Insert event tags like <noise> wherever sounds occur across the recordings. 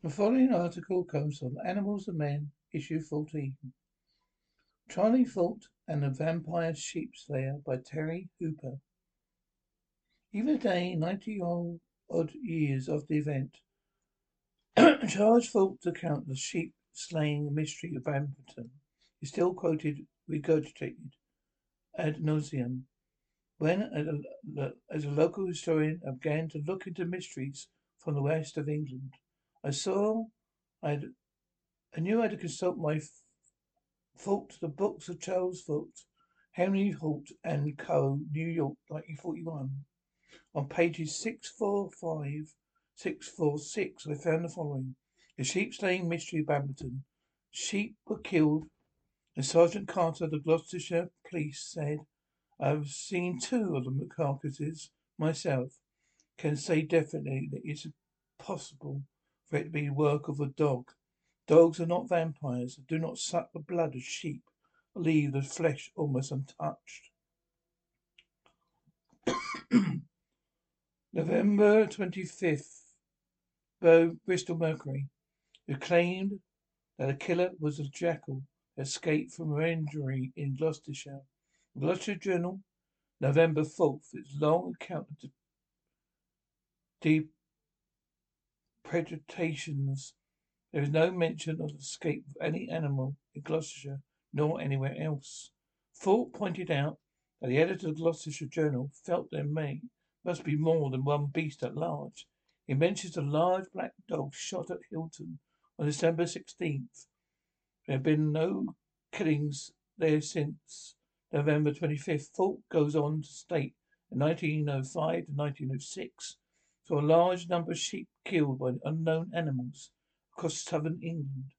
The following article comes from Animals and Men, issue 14. Charlie Fort and the Vampire Sheep Slayer by Terry Hooper. Even today, 90 odd years after the event, <clears throat> Charles Fort's account of the sheep slaying mystery of Bamberton is still quoted, regurgitated ad nauseum. When, as a local historian, I began to look into mysteries from the west of England, I saw I had, I knew I had to consult my Fort, the books of Charles Fort, Henry Holt and Co., New York, 1941. On pages 645, 646, I found the following. The sheep slaying mystery of Bamberton. Sheep were killed, and Sergeant Carter of the Gloucestershire Police said, I've seen two of the carcasses myself. Can say definitely that it's possible for it to be work of a dog. Dogs are not vampires, do not suck the blood of sheep, leave the flesh almost untouched. <coughs> November 25th, Bristol Mercury, who claimed that the killer was a jackal escaped from an injury in Gloucestershire. Gloucestershire Journal, November 4th, its long account of the predations. There is no mention of the escape of any animal in Gloucestershire, nor anywhere else. Fort pointed out that the editor of the Gloucestershire Journal felt there may must be more than one beast at large. He mentions a large black dog shot at Hilton on December 16th. There have been no killings there since November 25th. Fort goes on to state in 1905 to 1906 saw a large number of sheep killed by unknown animals across southern England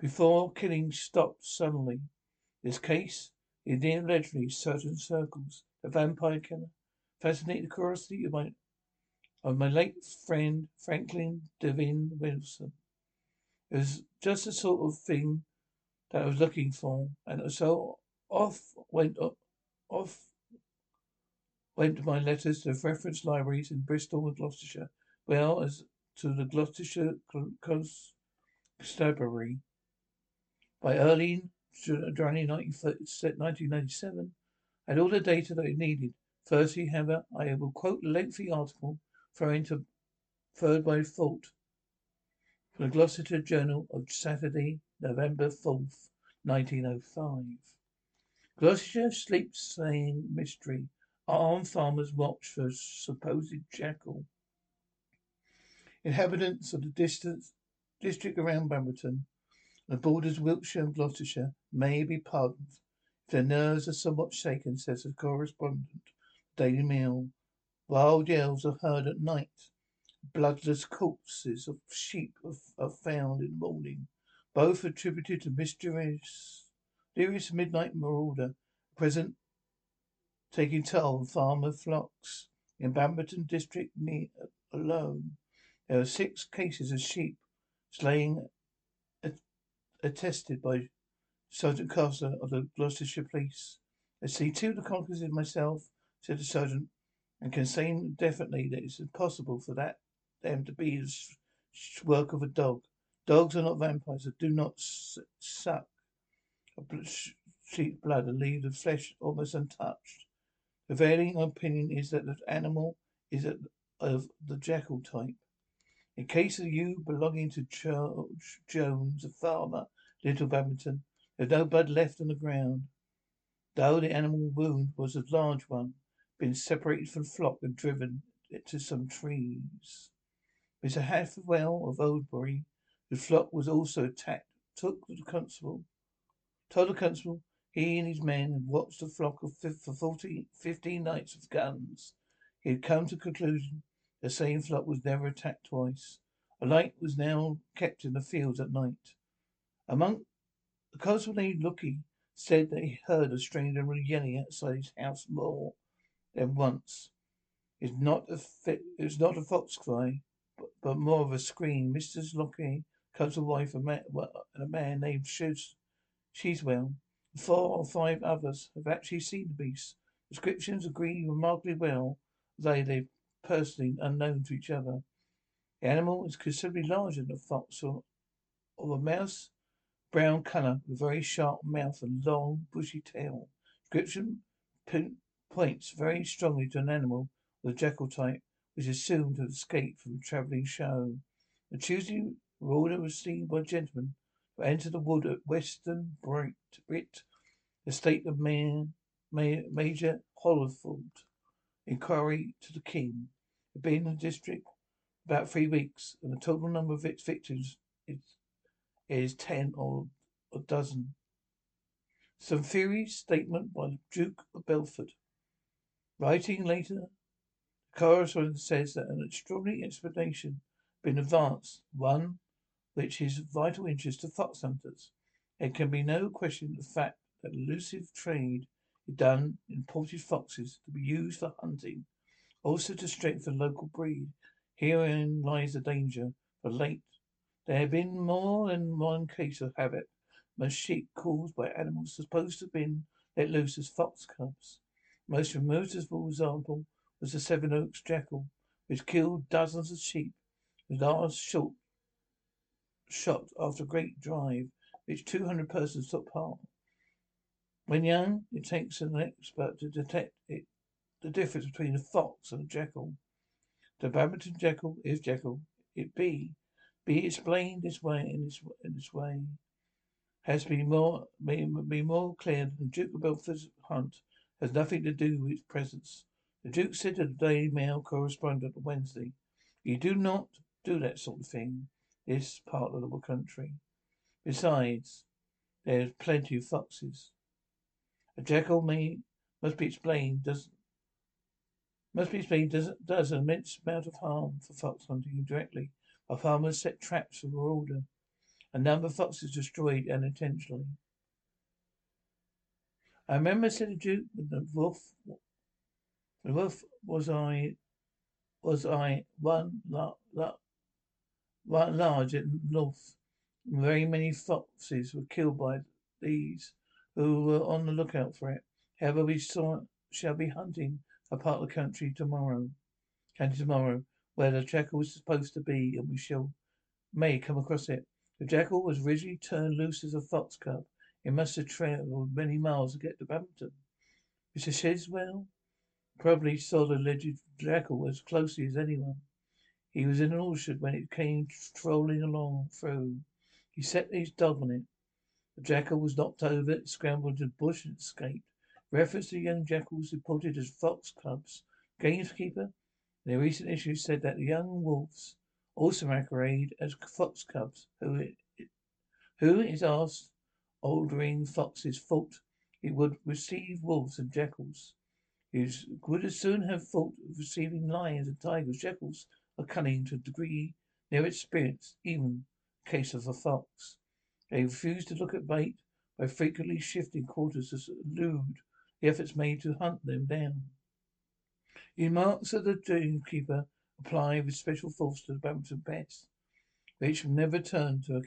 before killing stopped suddenly. This case is near legendary certain circles. The vampire killer fascinated the curiosity of my of my late friend Franklin Devine Wilson. It was just the sort of thing that I was looking for, and so off went off went to my letters to reference libraries in Bristol and Gloucestershire, well as to the Gloucestershire Constabulary. By early January 1997, I had all the data that I needed. Firstly, however, I will quote a lengthy article thrown to third by Fort from the Gloucestershire Journal of Saturday, November 4th, 1905. Gloucestershire sleep saying mystery Armed farmers watch for supposed jackal. Inhabitants of the distance, district around Bamberton, the borders Wiltshire and Gloucestershire, may be pardoned if their nerves are somewhat shaken, says the correspondent. Daily Mail. Wild yells are heard at night. Bloodless corpses of sheep are found in the morning, both attributed to mysterious, mysterious midnight marauder. Present taking toll of farmer flocks. In Bamberton district alone, there are six cases of sheep slaying attested by Sergeant Carter of the Gloucestershire Police. I see two of the accomplices myself, said the sergeant, and can say definitely that it's impossible for that them to be the work of a dog. Dogs are not vampires and do not suck sheep blood and leave the flesh almost untouched. Prevailing opinion is that the animal is of the jackal type. In case of you belonging to George Jones, a farmer, Little Bamberton, there's no blood left on the ground. Though the animal wound was a large one, been separated from the flock and driven to some trees. Mr. Hathwell of Oldbury, whose flock was also attacked, took the constable, told the constable he and his men had watched the flock for 40, 15 nights with guns. He had come to the conclusion the same flock was never attacked twice. A light was now kept in the fields at night. Among the constable named Lucky said that he heard a stranger yelling outside his house more than once. It's not a fit, it's not a fox cry, but, but more of a scream. Mr. Lockie, constable wife, and a man named Shiz, well. Four or five others have actually seen the beast. Descriptions agree remarkably well, though they personally unknown to each other. The animal is considerably larger than a fox or, or a mouse, brown colour, with very sharp mouth and long, bushy tail. Description points very strongly to an animal of the jackal type, which is assumed to have escaped from a travelling show. On Tuesday, order was seen by gentlemen to enter the wood at Westonbirt, the state of Mayor, Mayor, Major Holford. Inquiry to the King. Had been in the district about three weeks, and the total number of its victims is, is ten or a dozen. Some theory statement by the Duke of Beaufort. Writing later, the correspondent says that an extraordinary explanation had been advanced, one which is of vital interest to fox hunters. There can be no question of the fact that elusive trade is done in imported foxes to be used for hunting, also to strengthen local breed. Herein lies the danger, for late there have been more than one case of habit most sheep caused by animals supposed to have been let loose as fox cubs. Most remarkable example was the Sevenoaks jackal, which killed dozens of sheep. The last shot, shot after a great drive, which two hundred persons took part. When young, it takes an expert to detect it, the difference between a fox and a jackal. The Badminton jackal is jackal. It be be explained this way in this in this way has been more be, be more clear than Duke of Beaufort's hunt has nothing to do with its presence. The Duke said to the Daily Mail correspondent on Wednesday, "You do not do that sort of thing this part of the country. Besides, there's plenty of foxes. A jackal may must be explained does must be explained does, does an immense amount of harm for fox hunting indirectly. Our farmers set traps for order. A number of foxes destroyed unintentionally. I remember, said the Duke, with the wolf, the wolf was I, was I one, la, la, one large at north. Very many foxes were killed by these who were on the lookout for it. However, we saw, shall be hunting a part of the country tomorrow, country tomorrow, where the jackal is supposed to be, and we shall may come across it. The jackal was originally turned loose as a fox cub. It must have travelled many miles to get to Badminton. Mr. Sheswell probably saw the alleged jackal as closely as anyone. He was in an orchard when it came strolling along through. He set his dog on it. The jackal was knocked over, it scrambled into the bush and escaped. Reference to young jackals reported as fox cubs. Gamekeeper in a recent issue said that young wolves also masquerade as fox cubs, who, it, who is asked Aldering Fox's thought he would receive wolves and jackals. He would as soon have thought of receiving lions and tigers. Jackals are cunning to a degree near experience, even in case of a fox. They refuse to look at bait by frequently shifting quarters to elude the efforts made to hunt them down. The remarks of the gamekeeper apply with special force to the Badminton pest, which never turn to a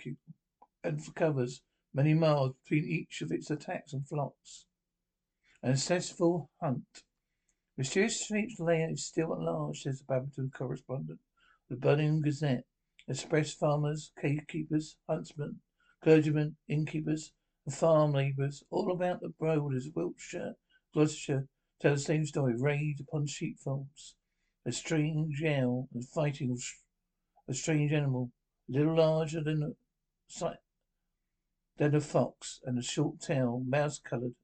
and covers many miles between each of its attacks on flocks. An successful hunt. Mysterious Sheep's lair is still at large, says the Badminton correspondent. The Birmingham Gazette express farmers, cave keepers, huntsmen, clergymen, innkeepers, and farm labourers all about the borders of Wiltshire, Gloucestershire, tell the same story. Raid upon sheepfolds. A strange yell and fighting of a strange animal, a little larger than a, than a fox, and a short tail, coat, coloured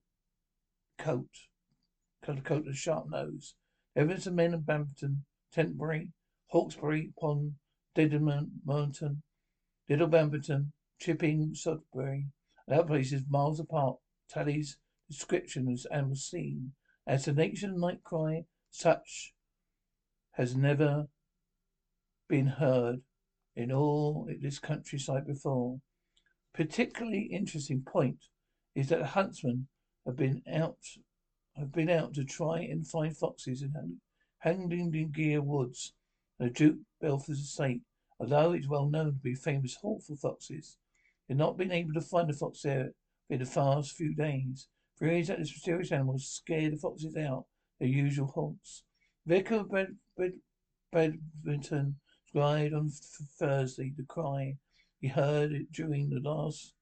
coat and sharp nose. Evidence of men of Badminton, Tetbury, Hawkesbury upon Didmarton, Little Badminton, Chipping, Sodbury, and other places miles apart, tallies description and was seen. As the nature night cry, such has never been heard in all this countryside before. Particularly interesting point is that the huntsmen have been out have been out to try and find foxes in Gear Woods, the Duke Beaufort's estate, although it's well known to be famous haunt for foxes. They've not been able to find a fox there in the past few days. Fears that this mysterious animal scared the foxes out their usual haunts. Vicar of cried on Thursday. The cry he heard it during the last.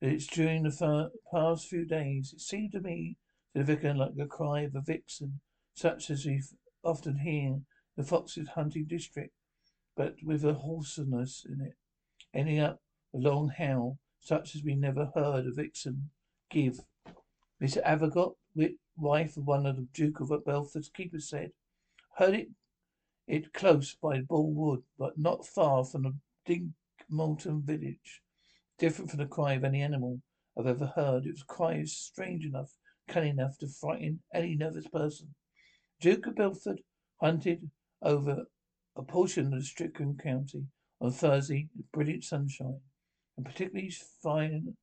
It's during the past few days. It seemed to me, said the vicar, like the cry of a vixen, such as we often hear in the foxes hunting district, but with a hoarseness in it, ending up a long howl, such as we never heard a vixen give. Mr. Avocott, wife of one of the Duke of Beaufort's keepers, said, heard it it close by Bull Wood, but not far from the Didmarton village. Different from the cry of any animal I've ever heard. It was a cry strange enough, cunning enough to frighten any nervous person. Duke of Beaufort hunted over a portion of Strickland County on Thursday with brilliant sunshine, and particularly fine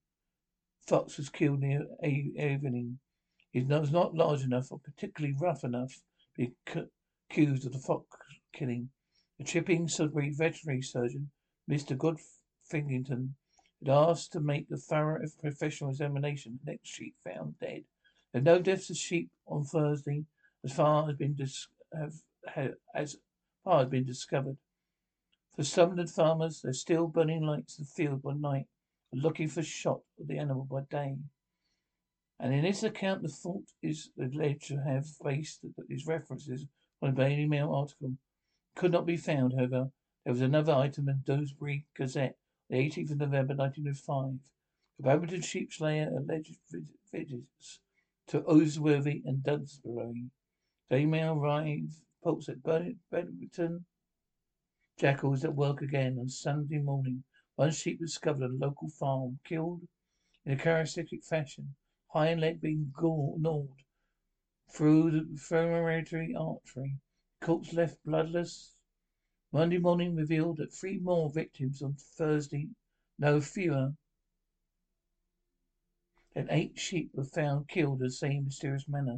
fox was killed near evening. He was not large enough or particularly rough enough to be accused of the fox killing. The Chipping Sodbury veterinary surgeon, Mr. Godfington, had asked to make a thorough professional examination. The next sheep found dead. There no deaths of sheep on Thursday, as far as been dis- have, have, as far as been discovered. For some of the farmers, they're still burning lights in the field by night looking for shot of the animal by day. And in this account, the Fort is alleged to have based these references on a Daily Mail article could not be found, however. There was another item in Dewsbury Gazette, the 18th of November 1905. The Badminton sheep slayer alleged visits to Osworthy and Dunsbury. Daily Mail arrived, reports that Badminton jackals at work again on Sunday morning. One sheep discovered at a local farm, killed in a characteristic fashion, hind leg being gnawed through the femoral artery. Corpse left bloodless. Monday morning revealed that three more victims on Thursday, no fewer than eight sheep were found killed in the same mysterious manner.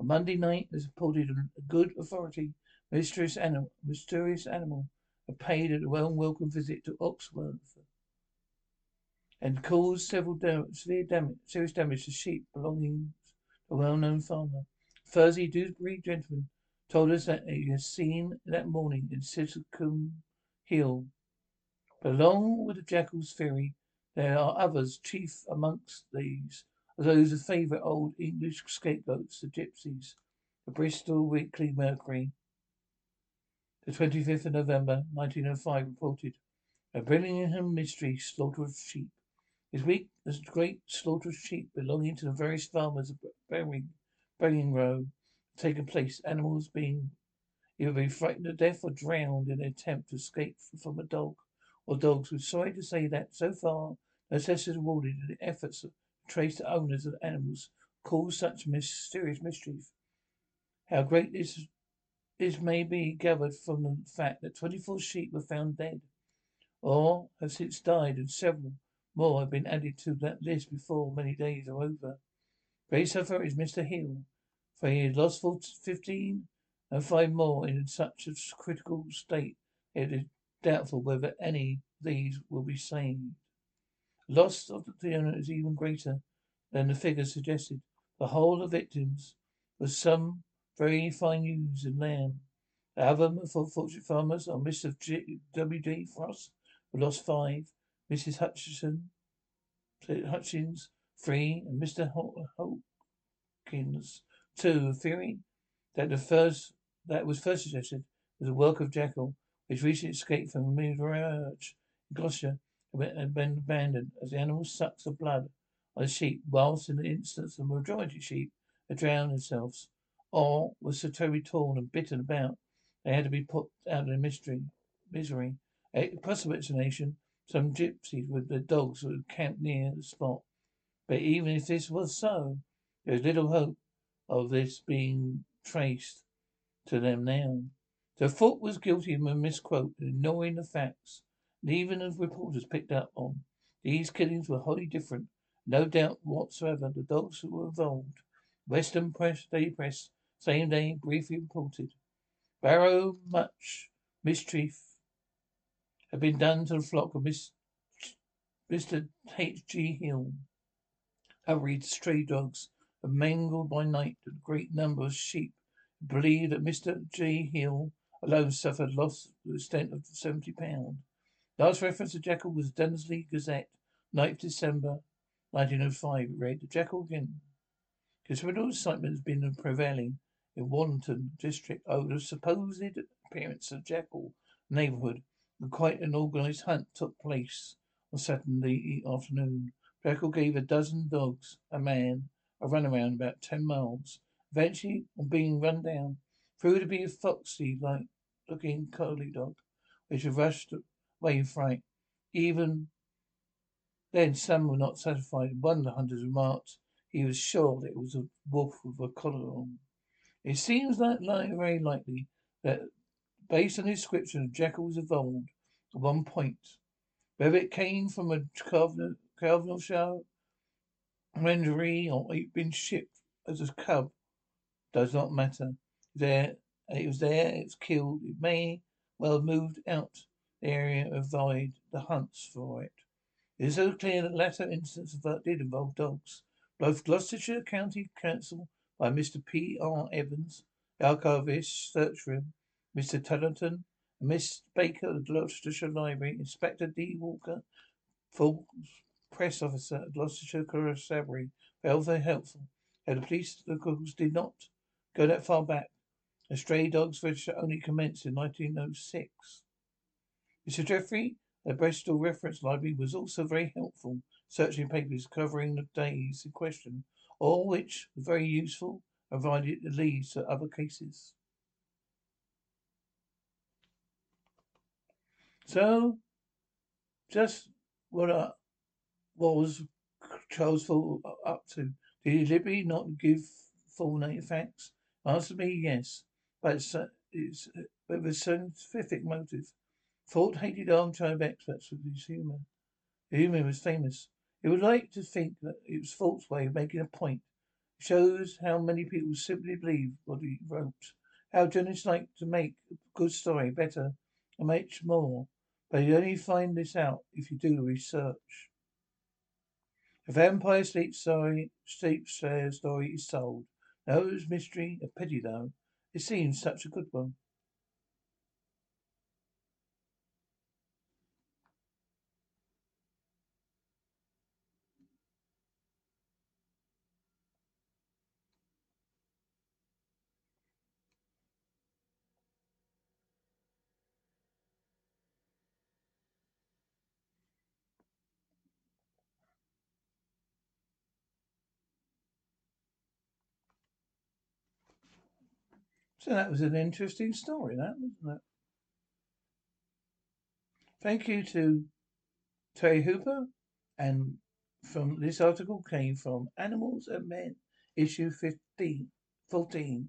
On Monday night, as reported on good authority, mysterious animal, mysterious animal paid a well-welcome visit to Oxworth and caused several severe damage, serious damage to sheep belonging to a well-known farmer. Thursday, Dewsbury gentleman told us that he had seen that morning in Siscombe Hill. But along with the Jackal's theory, there are others, chief amongst these are those of favourite old English scapegoats, the gypsies. The Bristol Weekly Mercury, the 25th of November, 1905, reported a Birmingham mystery slaughter of sheep. This week, a great slaughter of sheep belonging to the various farmers of Berring Row taken place, animals being either frightened to death or drowned in an attempt to escape from a dog or dogs. We're sorry to say that so far no success is awarded in the efforts to trace the owners of animals cause such mysterious mischief. How great this this may be gathered from the fact that 24 sheep were found dead, or have since died, and several more have been added to that list before many days are over. Great sufferer is Mr. Hill, for he has lost fifteen and five more in such a critical state it is doubtful whether any of these will be saved. Loss of the owner is even greater than the figures suggested. The whole of victims was some very fine ewes and lamb. The other fortunate farmers are Mr. G- W. J. Frost, who lost five, Mrs. Hutchinson, Hutchins, three, and Mr. Hawkins, Two, a theory that the first that was first suggested was the work of Jackal, which recently escaped from a mirage in Gloucestershire and been abandoned as the animal sucks the blood of the sheep, whilst in the instance the majority of sheep had drowned themselves, or were so terribly torn and bitten about they had to be put out of mystery misery. A possible explanation, some gypsies with their dogs would camp near the spot. But even if this was so, there is little hope of this being traced to them now. So Fort was guilty of a misquote ignoring the facts. And even as reporters picked up on, these killings were wholly different. No doubt whatsoever the dogs who were involved. Western Press, Daily Press, same day, briefly reported. Barrow much mischief had been done to the flock of Miss, Mr. H. G. Hill. Hurried stray dogs and mangled by night a great number of sheep. Believed that Mr. J. Hill alone suffered loss to the extent of seventy pounds. Last reference to Jekyll was Dursley Gazette, 9th December, 1905. It read, The Jekyll again. Considerable excitement has been prevailing in Warrenton district over the supposed appearance of Jekyll neighbourhood, and quite an organised hunt took place on Saturday afternoon. Jekyll gave a dozen dogs, a man, a run around about ten miles. Eventually, on being run down, proved to be a foxy like looking collie dog, which had rushed away in fright. Even then some were not satisfied. One of the hunters remarked he was sure that it was a wolf with a collar on. It seems like, like very likely that based on the description of Jekyll was evolved at one point. Whether it came from a Carnarvonshire menagerie or it been shipped as a cub does not matter. There, it was there, it was killed. It may well have moved out the area and avoid the hunts for it. It is so clear that latter instance of that did involve dogs. Both Gloucestershire County Council by Mr. P. R. Evans, the archivist, search room, Mr. Tullington, Miss Baker of the Gloucestershire Library, Inspector D. Walker, full press officer at Gloucestershire Constabulary, felt very helpful. How the police locals did not go that far back. The stray dogs register only commenced in 1906. Mr. Jeffrey, the Bristol Reference Library, was also very helpful, searching papers covering the days in question, all which was very useful, provided it leads to other cases. So, just what uh, what was Charles Fort up to? Did he deliberately not give full facts? Answer me, yes, but it's, it's uh, with a scientific motive. Fort hated armchair experts with his humour. The humour was famous. He would like to think that it was Fort's way of making a point. It shows how many people simply believe what he wrote. How journalists like to make a good story better and much more. But you only find this out if you do the research. A vampire sleep story, sleep story is told. No, mystery, a pity though. It seems such a good one. So that was an interesting story, that wasn't it? Thank you to Terry Hooper, and from this article came from Animals and Men, issue 15, 14.